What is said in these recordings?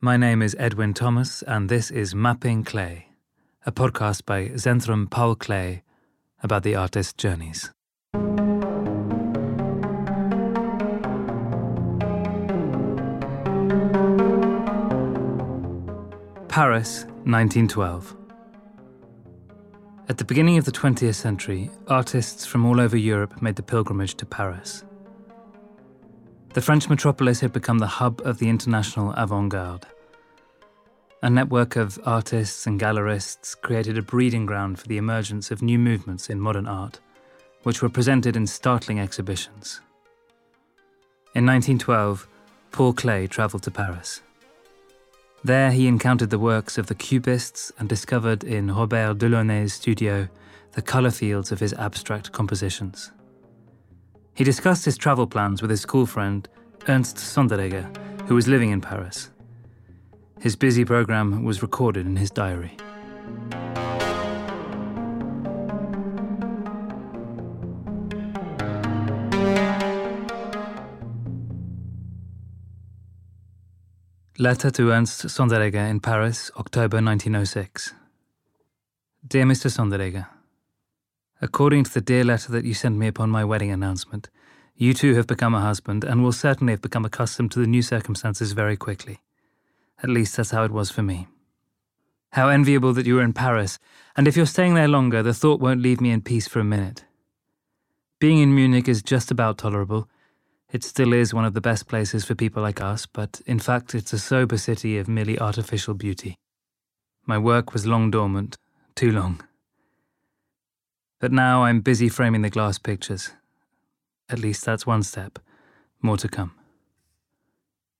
My name is Edwin Thomas, and this is Mapping Klee, a podcast by Zentrum Paul Klee about the artist's journeys. Paris, 1912. At the beginning of the 20th century, artists from all over Europe made the pilgrimage to Paris. The French metropolis had become the hub of the international avant garde. A network of artists and gallerists created a breeding ground for the emergence of new movements in modern art, which were presented in startling exhibitions. In 1912, Paul Klee travelled to Paris. There he encountered the works of the Cubists and discovered in Robert Delaunay's studio the colour fields of his abstract compositions. He discussed his travel plans with his school friend Ernst Sonderegger, who was living in Paris. His busy program was recorded in his diary. Letter to Ernst Sonderegger in Paris, October 1906. Dear Mr. Sonderegger, According to the dear letter that you sent me upon my wedding announcement, you too have become a husband and will certainly have become accustomed to the new circumstances very quickly. At least that's how it was for me. How enviable that you are in Paris, and if you're staying there longer, the thought won't leave me in peace for a minute. Being in Munich is just about tolerable. It still is one of the best places for people like us, but in fact, it's a sober city of merely artificial beauty. My work was long dormant, too long. But now I'm busy framing the glass pictures. At least that's one step. More to come.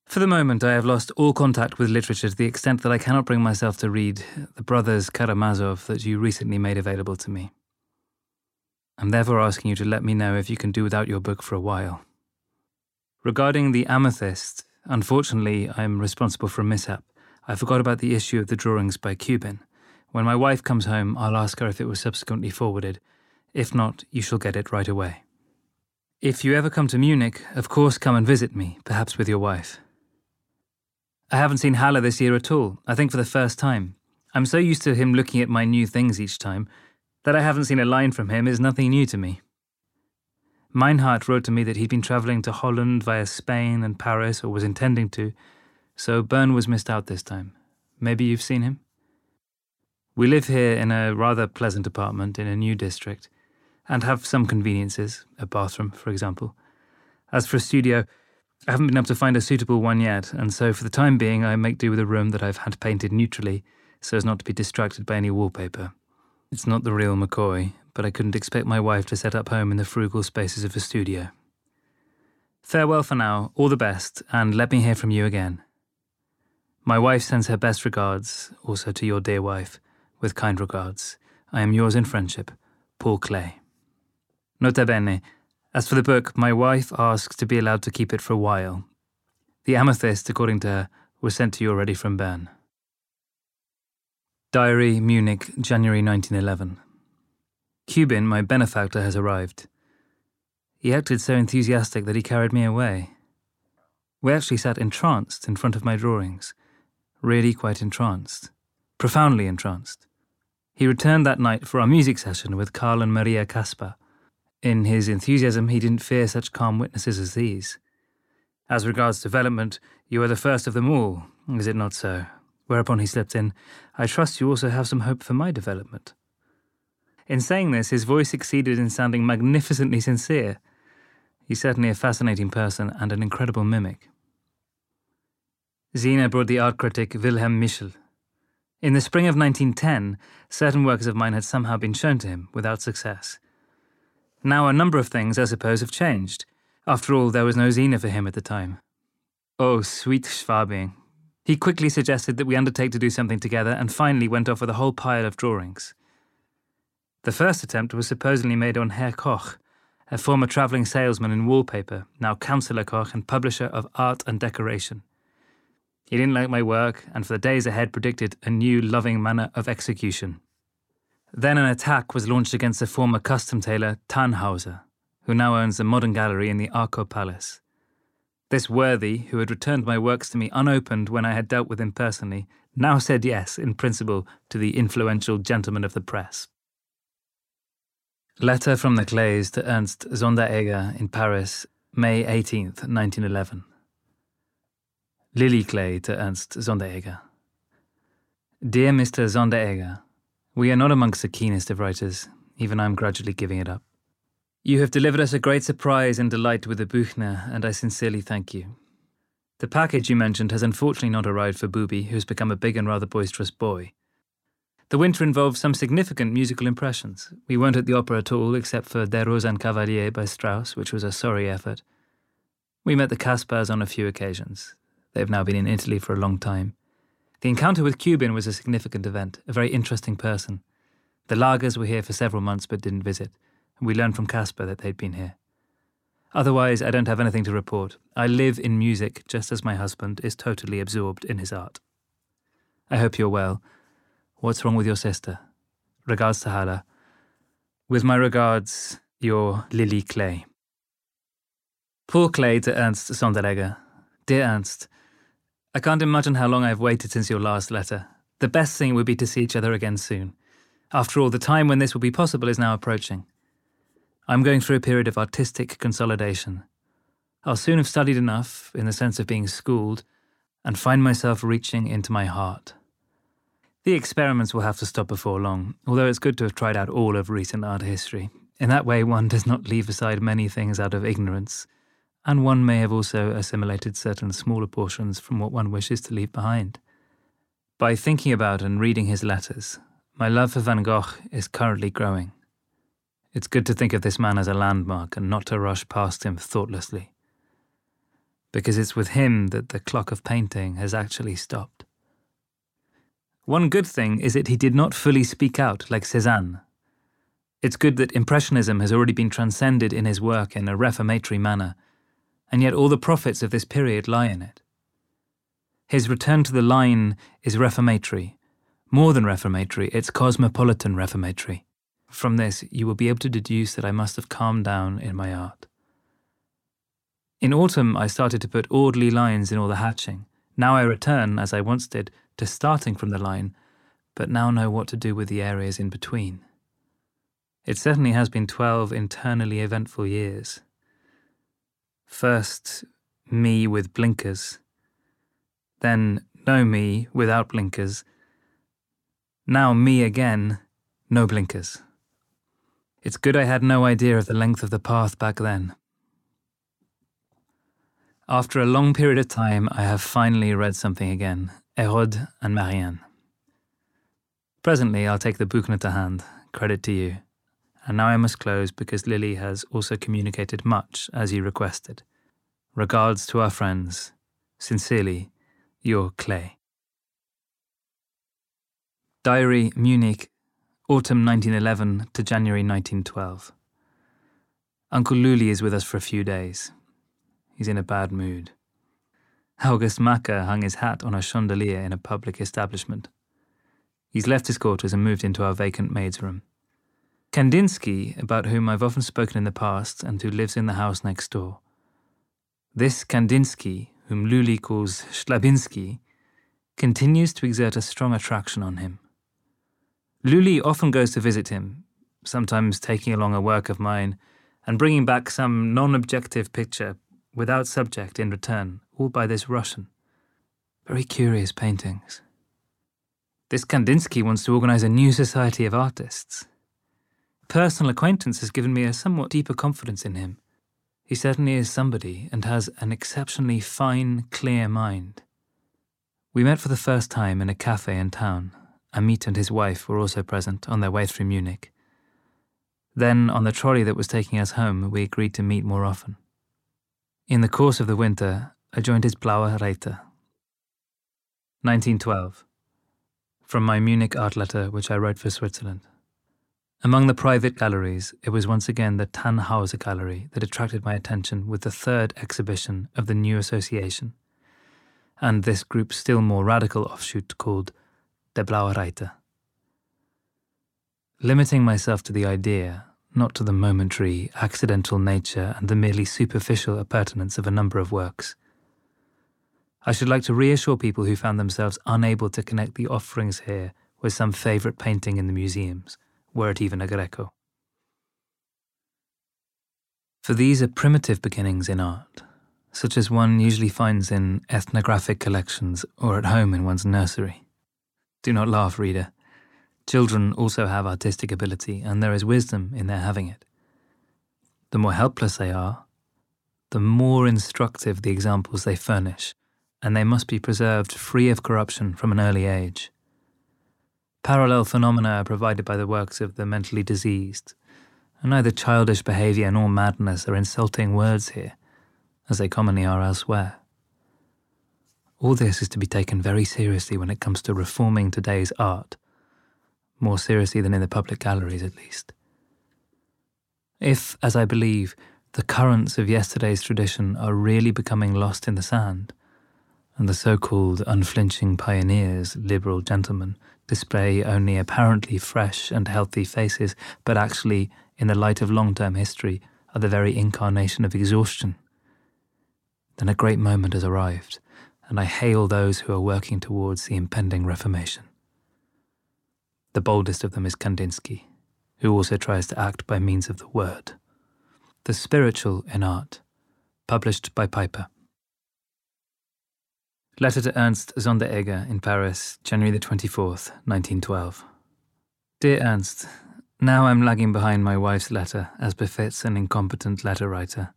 For the moment, I have lost all contact with literature to the extent that I cannot bring myself to read The Brothers Karamazov that you recently made available to me. I'm therefore asking you to let me know if you can do without your book for a while. Regarding The Amethyst, unfortunately, I'm responsible for a mishap. I forgot about the issue of the drawings by Kubin. When my wife comes home, I'll ask her if it was subsequently forwarded. If not, you shall get it right away. If you ever come to Munich, of course come and visit me, perhaps with your wife. I haven't seen Haller this year at all, I think for the first time. I'm so used to him looking at my new things each time that I haven't seen a line from him is nothing new to me. Meinhardt wrote to me that he'd been travelling to Holland via Spain and Paris, or was intending to, so Bern was missed out this time. Maybe you've seen him? We live here in a rather pleasant apartment in a new district, and have some conveniences, a bathroom, for example. As for a studio, I haven't been able to find a suitable one yet, and so for the time being, I make do with a room that I've had painted neutrally so as not to be distracted by any wallpaper. It's not the real McCoy, but I couldn't expect my wife to set up home in the frugal spaces of a studio. Farewell for now, all the best, and let me hear from you again. My wife sends her best regards, also to your dear wife, with kind regards. I am yours in friendship, Paul Klee. Nota bene, as for the book, my wife asks to be allowed to keep it for a while. The amethyst, according to her, was sent to you already from Bern. Diary, Munich, January 1911. Kubin, my benefactor, has arrived. He acted so enthusiastic that he carried me away. We actually sat entranced in front of my drawings, really quite entranced, profoundly entranced. He returned that night for our music session with Karl and Maria Kaspar. In his enthusiasm, he didn't fear such calm witnesses as these. As regards development, you are the first of them all, is it not so? Whereupon he slipped in, I trust you also have some hope for my development. In saying this, his voice exceeded in sounding magnificently sincere. He's certainly a fascinating person and an incredible mimic. Zina brought the art critic Wilhelm Michel. In the spring of 1910, certain works of mine had somehow been shown to him, without success. Now, a number of things, I suppose, have changed. After all, there was no Zina for him at the time. Oh, sweet Schwabing. He quickly suggested that we undertake to do something together and finally went off with a whole pile of drawings. The first attempt was supposedly made on Herr Koch, a former travelling salesman in wallpaper, now Councillor Koch and publisher of Art and Decoration. He didn't like my work, and for the days ahead predicted a new loving manner of execution. Then an attack was launched against the former custom tailor Thannhauser, who now owns a modern gallery in the Arco Palace. This worthy, who had returned my works to me unopened when I had dealt with him personally, now said yes, in principle, to the influential gentleman of the press. Letter from the Klees to Ernst Sonderegger in Paris, May 18th, 1911. Lily Klee to Ernst Sonderegger. Dear Mr. Sonderegger, we are not amongst the keenest of writers, even I am gradually giving it up. You have delivered us a great surprise and delight with the Buchner, and I sincerely thank you. The package you mentioned has unfortunately not arrived for Booby, who has become a big and rather boisterous boy. The winter involved some significant musical impressions. We weren't at the opera at all, except for Der Rosenkavalier by Strauss, which was a sorry effort. We met the Kaspars on a few occasions. They have now been in Italy for a long time. The encounter with Kubin was a significant event, a very interesting person. The Lagers were here for several months but didn't visit and we learned from Kaspar that they'd been here. Otherwise, I don't have anything to report. I live in music just as my husband is totally absorbed in his art. I hope you're well. What's wrong with your sister? Regards to Haller. With my regards, your Lily Klee. Paul Klee to Ernst Sonderegger. Dear Ernst, I can't imagine how long I've waited since your last letter. The best thing would be to see each other again soon. After all, the time when this will be possible is now approaching. I'm going through a period of artistic consolidation. I'll soon have studied enough, in the sense of being schooled, and find myself reaching into my heart. The experiments will have to stop before long, although it's good to have tried out all of recent art history. In that way, one does not leave aside many things out of ignorance, and one may have also assimilated certain smaller portions from what one wishes to leave behind. By thinking about and reading his letters, my love for Van Gogh is currently growing. It's good to think of this man as a landmark and not to rush past him thoughtlessly. Because it's with him that the clock of painting has actually stopped. One good thing is that he did not fully speak out like Cézanne. It's good that Impressionism has already been transcended in his work in a reformatory manner, and yet all the profits of this period lie in it. His return to the line is reformatory. More than reformatory, it's cosmopolitan reformatory. From this, you will be able to deduce that I must have calmed down in my art. In autumn, I started to put orderly lines in all the hatching. Now I return, as I once did, to starting from the line, but now know what to do with the areas in between. It certainly has been 12 internally eventful years. First, me with blinkers. Then, no me without blinkers. Now, me again, no blinkers. It's good I had no idea of the length of the path back then. After a long period of time, I have finally read something again Hérode and Marianne. Presently, I'll take the Buchner to hand, credit to you. And now I must close because Lily has also communicated much as you requested. Regards to our friends. Sincerely, your Klee. Diary, Munich, Autumn 1911 to January 1912. Uncle Luli is with us for a few days. He's in a bad mood. August Macke hung his hat on a chandelier in a public establishment. He's left his quarters and moved into our vacant maid's room. Kandinsky, about whom I've often spoken in the past and who lives in the house next door. This Kandinsky, whom Luli calls Schlabinski, continues to exert a strong attraction on him. Luli often goes to visit him, sometimes taking along a work of mine and bringing back some non objective picture without subject in return, all by this Russian. Very curious paintings. This Kandinsky wants to organize a new society of artists. Personal acquaintance has given me a somewhat deeper confidence in him. He certainly is somebody and has an exceptionally fine, clear mind. We met for the first time in a cafe in town Amiet and his wife were also present on their way through Munich. Then, on the trolley that was taking us home, we agreed to meet more often. In the course of the winter, I joined his Blaue Reiter. 1912. From my Munich art letter, which I wrote for Switzerland. Among the private galleries, it was once again the Thannhauser Gallery that attracted my attention with the third exhibition of the new association, and this group's still more radical offshoot called Der Blaue Reiter. Limiting myself to the idea, not to the momentary, accidental nature and the merely superficial appurtenance of a number of works, I should like to reassure people who found themselves unable to connect the offerings here with some favourite painting in the museums, were it even a Greco. For these are primitive beginnings in art, such as one usually finds in ethnographic collections or at home in one's nursery. Do not laugh, reader. Children also have artistic ability, and there is wisdom in their having it. The more helpless they are, the more instructive the examples they furnish, and they must be preserved free of corruption from an early age. Parallel phenomena are provided by the works of the mentally diseased, and neither childish behaviour nor madness are insulting words here, as they commonly are elsewhere. All this is to be taken very seriously when it comes to reforming today's art, more seriously than in the public galleries at least. If, as I believe, the currents of yesterday's tradition are really becoming lost in the sand, and the so called unflinching pioneers, liberal gentlemen, display only apparently fresh and healthy faces, but actually, in the light of long term history, are the very incarnation of exhaustion, then a great moment has arrived, and I hail those who are working towards the impending Reformation. The boldest of them is Kandinsky, who also tries to act by means of the word. The Spiritual in Art, published by Piper. Letter to Ernst Sonderegger in Paris, January the 24th, 1912. Dear Ernst, now I'm lagging behind my wife's letter, as befits an incompetent letter writer.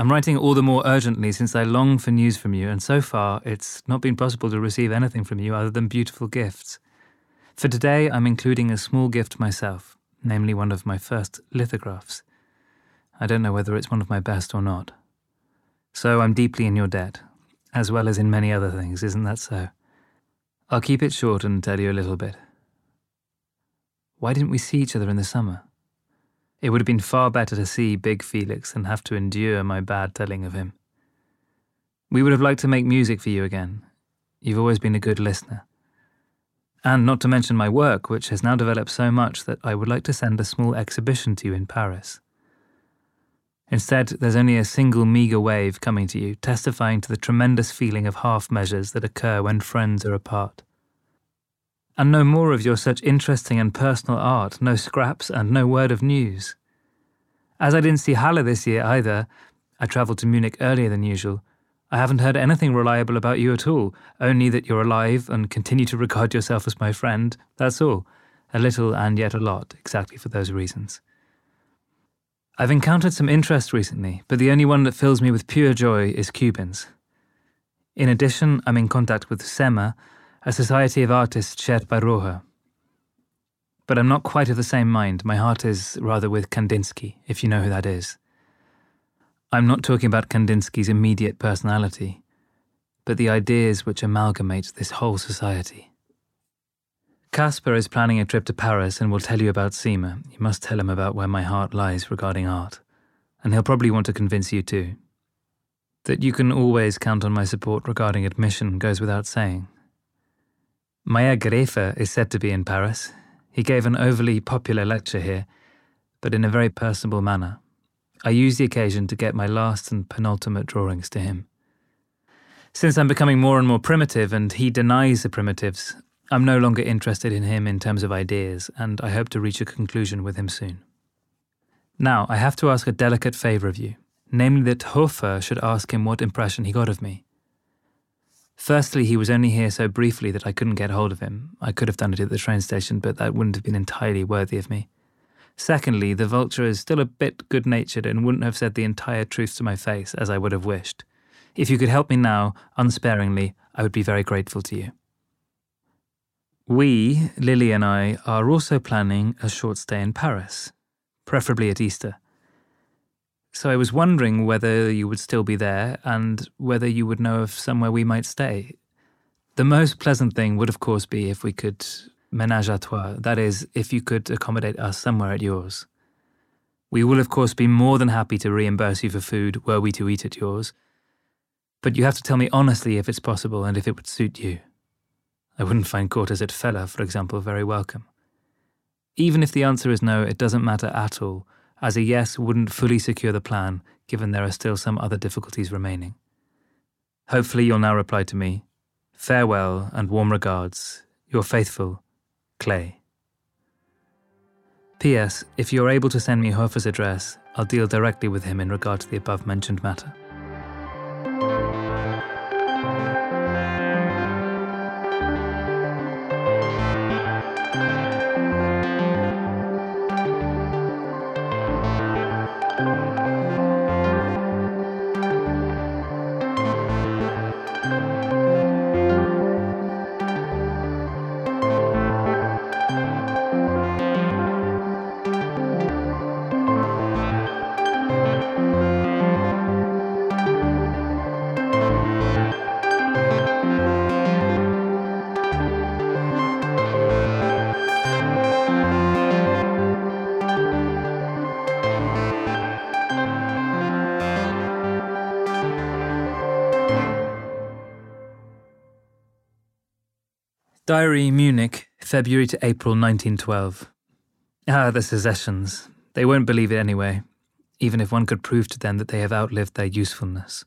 I'm writing all the more urgently since I long for news from you, and so far it's not been possible to receive anything from you other than beautiful gifts. For today, I'm including a small gift myself, namely one of my first lithographs. I don't know whether it's one of my best or not. So I'm deeply in your debt, as well as in many other things, isn't that so? I'll keep it short and tell you a little bit. Why didn't we see each other in the summer? It would have been far better to see Big Felix than have to endure my bad telling of him. We would have liked to make music for you again. You've always been a good listener. And not to mention my work, which has now developed so much that I would like to send a small exhibition to you in Paris. Instead, there's only a single meagre wave coming to you, testifying to the tremendous feeling of half measures that occur when friends are apart. And no more of your such interesting and personal art, no scraps, and no word of news. As I didn't see Haller this year either, I travelled to Munich earlier than usual, I haven't heard anything reliable about you at all, only that you're alive and continue to regard yourself as my friend. That's all. A little and yet a lot, exactly for those reasons. I've encountered some interest recently, but the only one that fills me with pure joy is Kubin's. In addition, I'm in contact with SEMA, a society of artists chaired by Roja. But I'm not quite of the same mind. My heart is rather with Kandinsky, if you know who that is. I'm not talking about Kandinsky's immediate personality, but the ideas which amalgamate this whole society. Kaspar is planning a trip to Paris and will tell you about Sema. You must tell him about where my heart lies regarding art, and he'll probably want to convince you too. That you can always count on my support regarding admission goes without saying. Meier-Graefe is said to be in Paris. He gave an overly popular lecture here, but in a very personable manner. I use the occasion to get my last and penultimate drawings to him. Since I'm becoming more and more primitive and he denies the primitives, I'm no longer interested in him in terms of ideas, and I hope to reach a conclusion with him soon. Now, I have to ask a delicate favour of you, namely that Hofer should ask him what impression he got of me. Firstly, he was only here so briefly that I couldn't get hold of him. I could have done it at the train station, but that wouldn't have been entirely worthy of me. Secondly, the vulture is still a bit good natured and wouldn't have said the entire truth to my face as I would have wished. If you could help me now, unsparingly, I would be very grateful to you. We, Lily and I, are also planning a short stay in Paris, preferably at Easter. So I was wondering whether you would still be there and whether you would know of somewhere we might stay. The most pleasant thing would, of course, be if we could menage à trois, that is, if you could accommodate us somewhere at yours. We will, of course, be more than happy to reimburse you for food were we to eat at yours. But you have to tell me honestly if it's possible and if it would suit you. I wouldn't find quarters at Fella, for example, very welcome. Even if the answer is no, it doesn't matter at all, as a yes wouldn't fully secure the plan, given there are still some other difficulties remaining. Hopefully, you'll now reply to me. Farewell and warm regards, your faithful Klee. P.S. If you're able to send me Hofer's address, I'll deal directly with him in regard to the above mentioned matter. Diary Munich, February to April 1912. Ah, the secessions. They won't believe it anyway, even if one could prove to them that they have outlived their usefulness.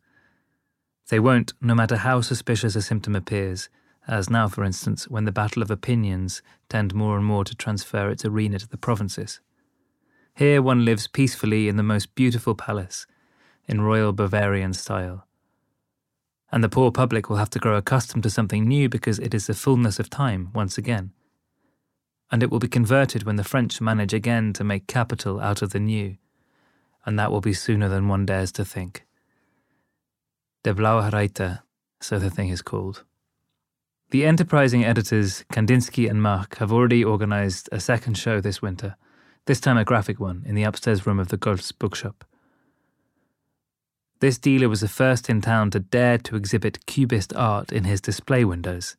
They won't, no matter how suspicious a symptom appears, as now, for instance, when the battle of opinions tend more and more to transfer its arena to the provinces. Here one lives peacefully in the most beautiful palace, in royal Bavarian style and the poor public will have to grow accustomed to something new because it is the fullness of time once again. And it will be converted when the French manage again to make capital out of the new, and that will be sooner than one dares to think. Der Blaue Reiter, so the thing is called. The enterprising editors Kandinsky and Marc have already organized a second show this winter, this time a graphic one, in the upstairs room of the Goltz's bookshop. This dealer was the first in town to dare to exhibit Cubist art in his display windows.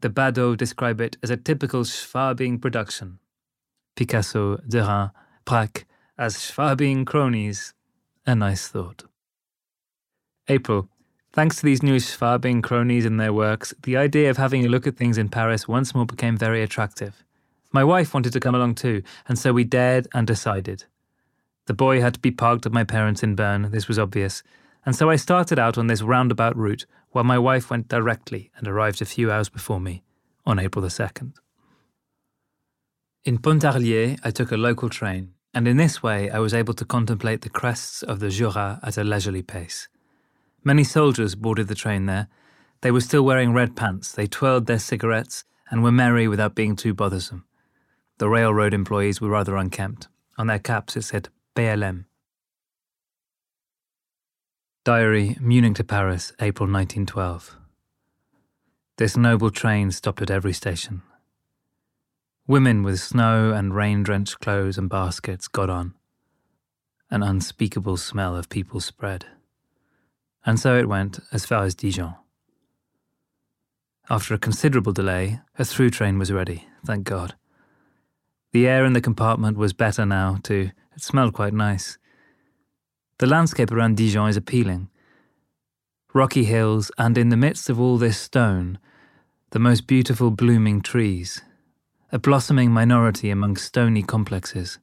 The Badauds describe it as a typical Schwabing production. Picasso, Derain, Braque as Schwabing cronies. A nice thought. April. Thanks to these new Schwabing cronies and their works, the idea of having a look at things in Paris once more became very attractive. My wife wanted to come along too, and so we dared and decided. The boy had to be parked at my parents in Bern, this was obvious, and so I started out on this roundabout route while my wife went directly and arrived a few hours before me, on April the 2nd. In Pontarlier, I took a local train, and in this way I was able to contemplate the crests of the Jura at a leisurely pace. Many soldiers boarded the train there. They were still wearing red pants, they twirled their cigarettes, and were merry without being too bothersome. The railroad employees were rather unkempt. On their caps it said PLM. Diary Munich to Paris, April 1912. This noble train stopped at every station. Women with snow and rain drenched clothes and baskets got on. An unspeakable smell of people spread. And so it went as far as Dijon. After a considerable delay, a through train was ready, thank God. The air in the compartment was better now, too, it smelled quite nice. The landscape around Dijon is appealing. Rocky hills, and in the midst of all this stone, the most beautiful blooming trees, a blossoming minority among stony complexes.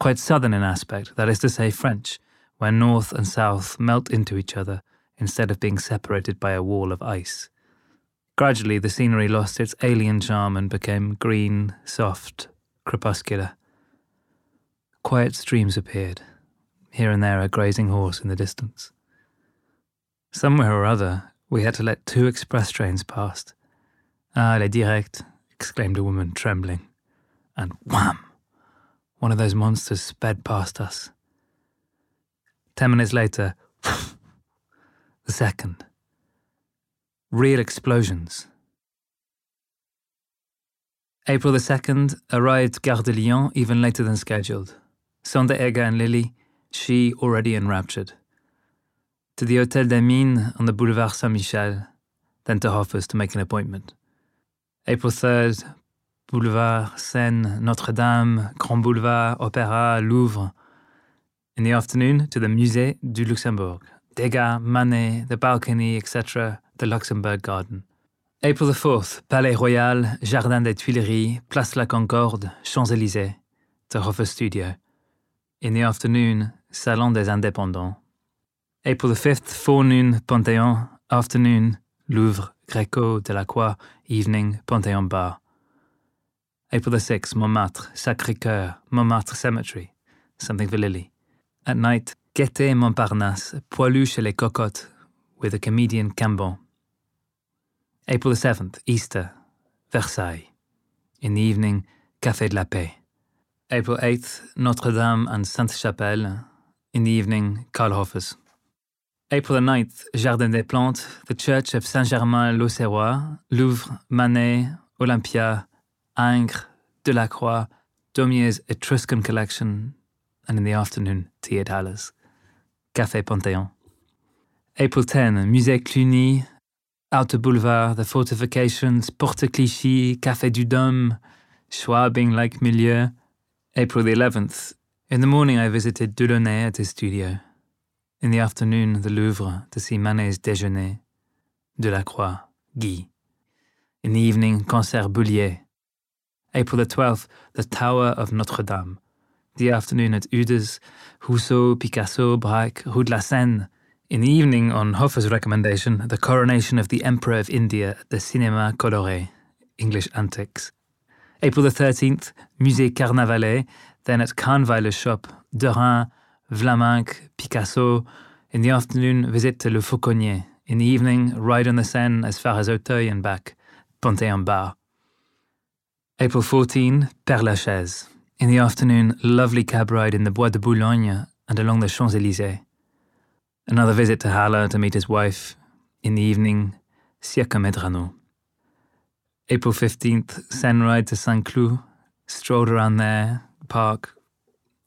Quite southern in aspect, that is to say, French, where north and south melt into each other instead of being separated by a wall of ice. Gradually, the scenery lost its alien charm and became green, soft, crepuscular. Quiet streams appeared, here and there a grazing horse in the distance. Somewhere or other, we had to let two express trains past. Ah, les directs, exclaimed a woman, trembling. And wham! One of those monsters sped past us. Ten minutes later, the second. Real explosions. April the 2nd arrived Gare de Lyon even later than scheduled. Sonderegger and Lily, she already enraptured. To the Hotel des Mines on the Boulevard Saint Michel, then to Hofer's to make an appointment. April 3rd, Boulevard Seine, Notre Dame, Grand Boulevard, Opéra, Louvre. In the afternoon, to the Musée du Luxembourg, Degas, Manet, the balcony, etc., the Luxembourg Garden. April the 4th, Palais Royal, Jardin des Tuileries, Place La Concorde, Champs-Élysées, to Hofer's studio. In the afternoon, Salon des Indépendants. April the 5th, forenoon, Panthéon, Afternoon, Louvre, Greco, Delacroix. Evening, Panthéon Bar. April the 6th, Montmartre, Sacré-Cœur, Montmartre Cemetery. Something for Lily. At night, Gaîté Montparnasse, Poilu chez les Cocottes, with the comedian Cambon. April the 7th, Easter, Versailles. In the evening, Café de la Paix. April 8th, Notre Dame and Sainte Chapelle. In the evening, Karl Hoffers. April 9th, Jardin des Plantes, the Church of Saint-Germain-l'Auxerrois, Louvre, Manet, Olympia, Ingres, Delacroix, Daumier's Etruscan collection, and in the afternoon, Halles. Café Panthéon. April 10, Musée Cluny, Outer Boulevard, the fortifications, Porte Clichy, Café du Dôme, Schwabing like milieu. April the 11th. In the morning, I visited Delaunay at his studio. In the afternoon, the Louvre to see Manet's Déjeuner. Delacroix, Guy. In the evening, Concert Boulier. April the 12th, the Tower of Notre Dame. The afternoon at Uhde's, Rousseau, Picasso, Braque, Rue de la Seine. In the evening, on Hofer's recommendation, the coronation of the Emperor of India at the Cinéma Coloré, English Antics. April the 13th, Musée Carnavalet, then at Kahnweiler's shop, Derain, Vlaminck, Picasso. In the afternoon, visit to Le Fauconnier. In the evening, ride on the Seine as far as Auteuil and back, Panthéon Bar. April 14, Père Lachaise. In the afternoon, lovely cab ride in the Bois de Boulogne and along the Champs-Élysées. Another visit to Haller to meet his wife. In the evening, Cirque Medrano. April 15th, Seine ride to Saint Cloud, strolled around there, park.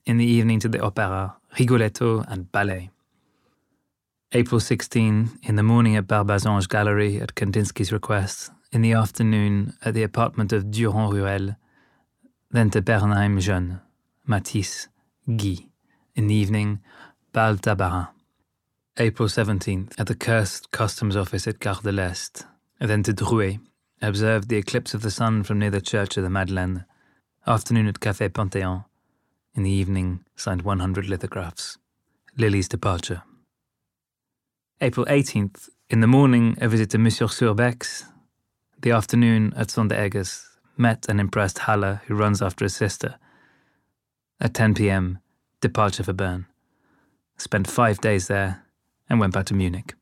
In the evening to the Opera, Rigoletto and ballet. April 16, in the morning at Barbazange Gallery at Kandinsky's request, in the afternoon at the apartment of Durand Ruel, then to Bernheim Jeune, Matisse, Guy, in the evening, Bal Tabarin. April 17th, at the cursed customs office at Gare de l'Est, then to Drouot, observed the eclipse of the sun from near the Church of the Madeleine. Afternoon at Café Panthéon. In the evening, signed 100 lithographs. Lily's departure. April 18th, in the morning, a visit to Monsieur Surbek's. The afternoon at Sondereggers, met and impressed Haller, who runs after his sister. At 10 p.m., departure for Bern. Spent five days there and went back to Munich.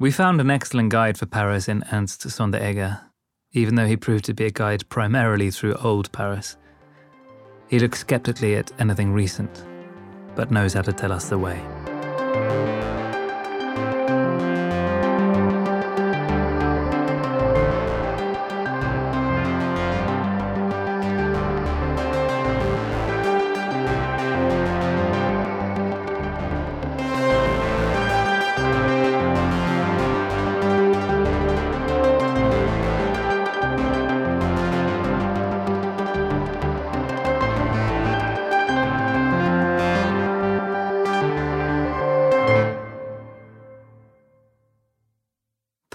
We found an excellent guide for Paris in Ernst Sonderegger, even though he proved to be a guide primarily through old Paris. He looks skeptically at anything recent, but knows how to tell us the way.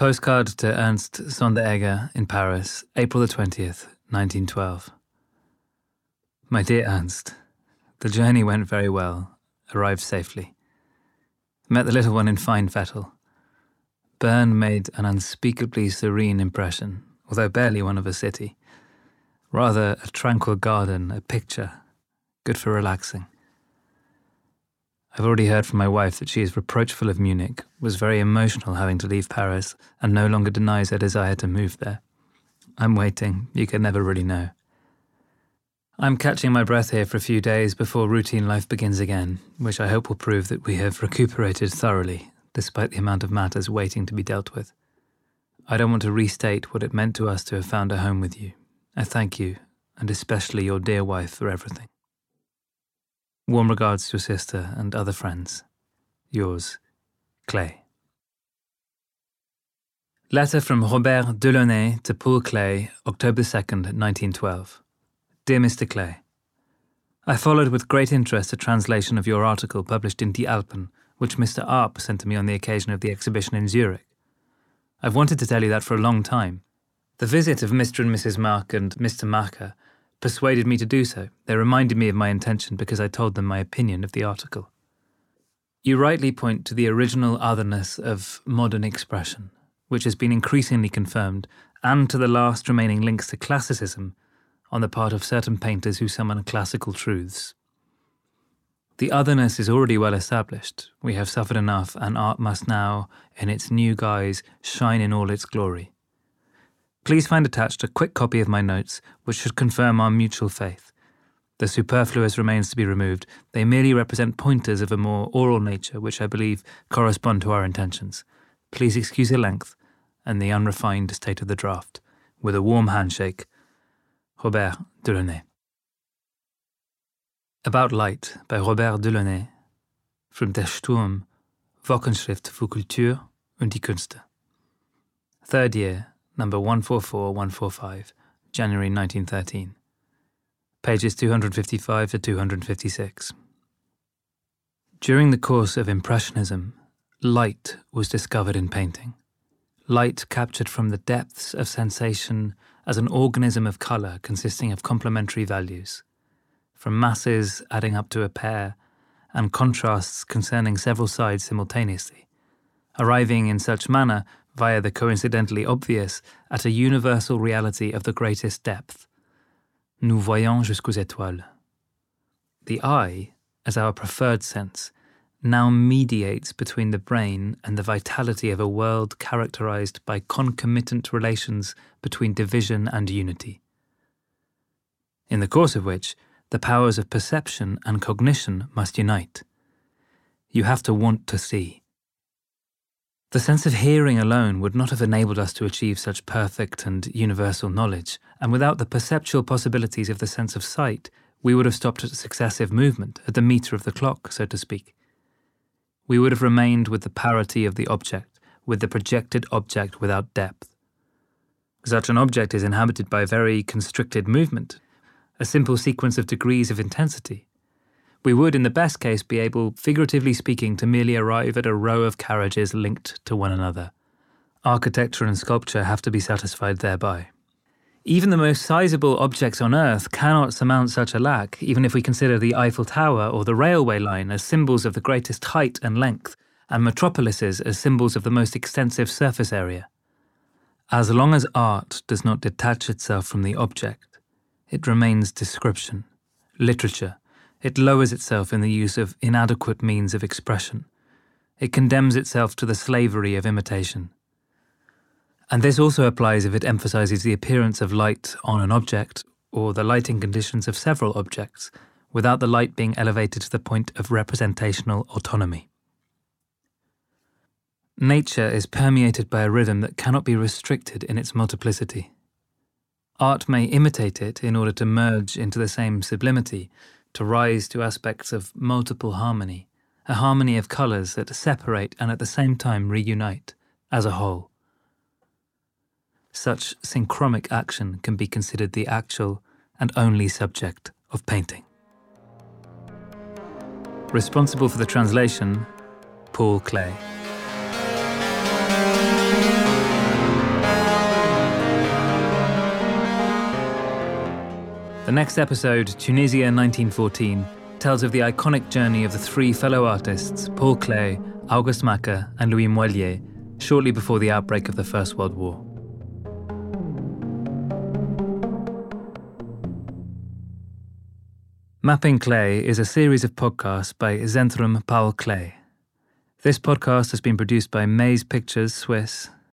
Postcard to Ernst Sonderegger in Paris, April the 20th, 1912. My dear Ernst, the journey went very well, arrived safely. Met the little one in fine fettle. Bern made an unspeakably serene impression, although barely one of a city. Rather a tranquil garden, a picture, good for relaxing. I've already heard from my wife that she is reproachful of Munich, was very emotional having to leave Paris, and no longer denies her desire to move there. I'm waiting, you can never really know. I'm catching my breath here for a few days before routine life begins again, which I hope will prove that we have recuperated thoroughly, despite the amount of matters waiting to be dealt with. I don't want to restate what it meant to us to have found a home with you. I thank you, and especially your dear wife, for everything. Warm regards to your sister and other friends. Yours, Klee. Letter from Robert Delaunay to Paul Klee, October 2nd, 1912. Dear Mr. Klee, I followed with great interest a translation of your article published in Die Alpen, which Mr. Arp sent to me on the occasion of the exhibition in Zurich. I've wanted to tell you that for a long time. The visit of Mr. and Mrs. Marc and Mr. Macke persuaded me to do so. They reminded me of my intention because I told them my opinion of the article. You rightly point to the original otherness of modern expression, which has been increasingly confirmed, and to the last remaining links to classicism on the part of certain painters who summon classical truths. The otherness is already well established. We have suffered enough, and art must now, in its new guise, shine in all its glory. Please find attached a quick copy of my notes, which should confirm our mutual faith. The superfluous remains to be removed. They merely represent pointers of a more oral nature, which I believe correspond to our intentions. Please excuse the length and the unrefined state of the draft. With a warm handshake, Robert Delaunay. About Light by Robert Delaunay. From Der Sturm, Wochenschrift für Kultur und die Künste. Third year, number 144145, January 1913 pages 255 to 256. During the course of Impressionism, light was discovered in painting. Light captured from the depths of sensation as an organism of colour consisting of complementary values, from masses adding up to a pair, and contrasts concerning several sides simultaneously, arriving in such manner, via the coincidentally obvious, at a universal reality of the greatest depth nous voyons jusqu'aux étoiles. The eye, as our preferred sense, now mediates between the brain and the vitality of a world characterized by concomitant relations between division and unity. In the course of which, the powers of perception and cognition must unite. You have to want to see. The sense of hearing alone would not have enabled us to achieve such perfect and universal knowledge, and without the perceptual possibilities of the sense of sight, we would have stopped at successive movement, at the meter of the clock, so to speak. We would have remained with the parity of the object, with the projected object without depth. Such an object is inhabited by very constricted movement, a simple sequence of degrees of intensity, we would, in the best case, be able, figuratively speaking, to merely arrive at a row of carriages linked to one another. Architecture and sculpture have to be satisfied thereby. Even the most sizable objects on Earth cannot surmount such a lack, even if we consider the Eiffel Tower or the railway line as symbols of the greatest height and length, and metropolises as symbols of the most extensive surface area. As long as art does not detach itself from the object, it remains description, literature, it lowers itself in the use of inadequate means of expression. It condemns itself to the slavery of imitation. And this also applies if it emphasizes the appearance of light on an object or the lighting conditions of several objects without the light being elevated to the point of representational autonomy. Nature is permeated by a rhythm that cannot be restricted in its multiplicity. Art may imitate it in order to merge into the same sublimity, to rise to aspects of multiple harmony, a harmony of colours that separate and at the same time reunite as a whole. Such synchromic action can be considered the actual and only subject of painting. Responsible for the translation, Paul Klee. The next episode, Tunisia 1914, tells of the iconic journey of the three fellow artists, Paul Klee, Auguste Macke, and Louis Moilliet, shortly before the outbreak of the First World War. Mapping Klee is a series of podcasts by Zentrum Paul Klee. This podcast has been produced by Maze Pictures Swiss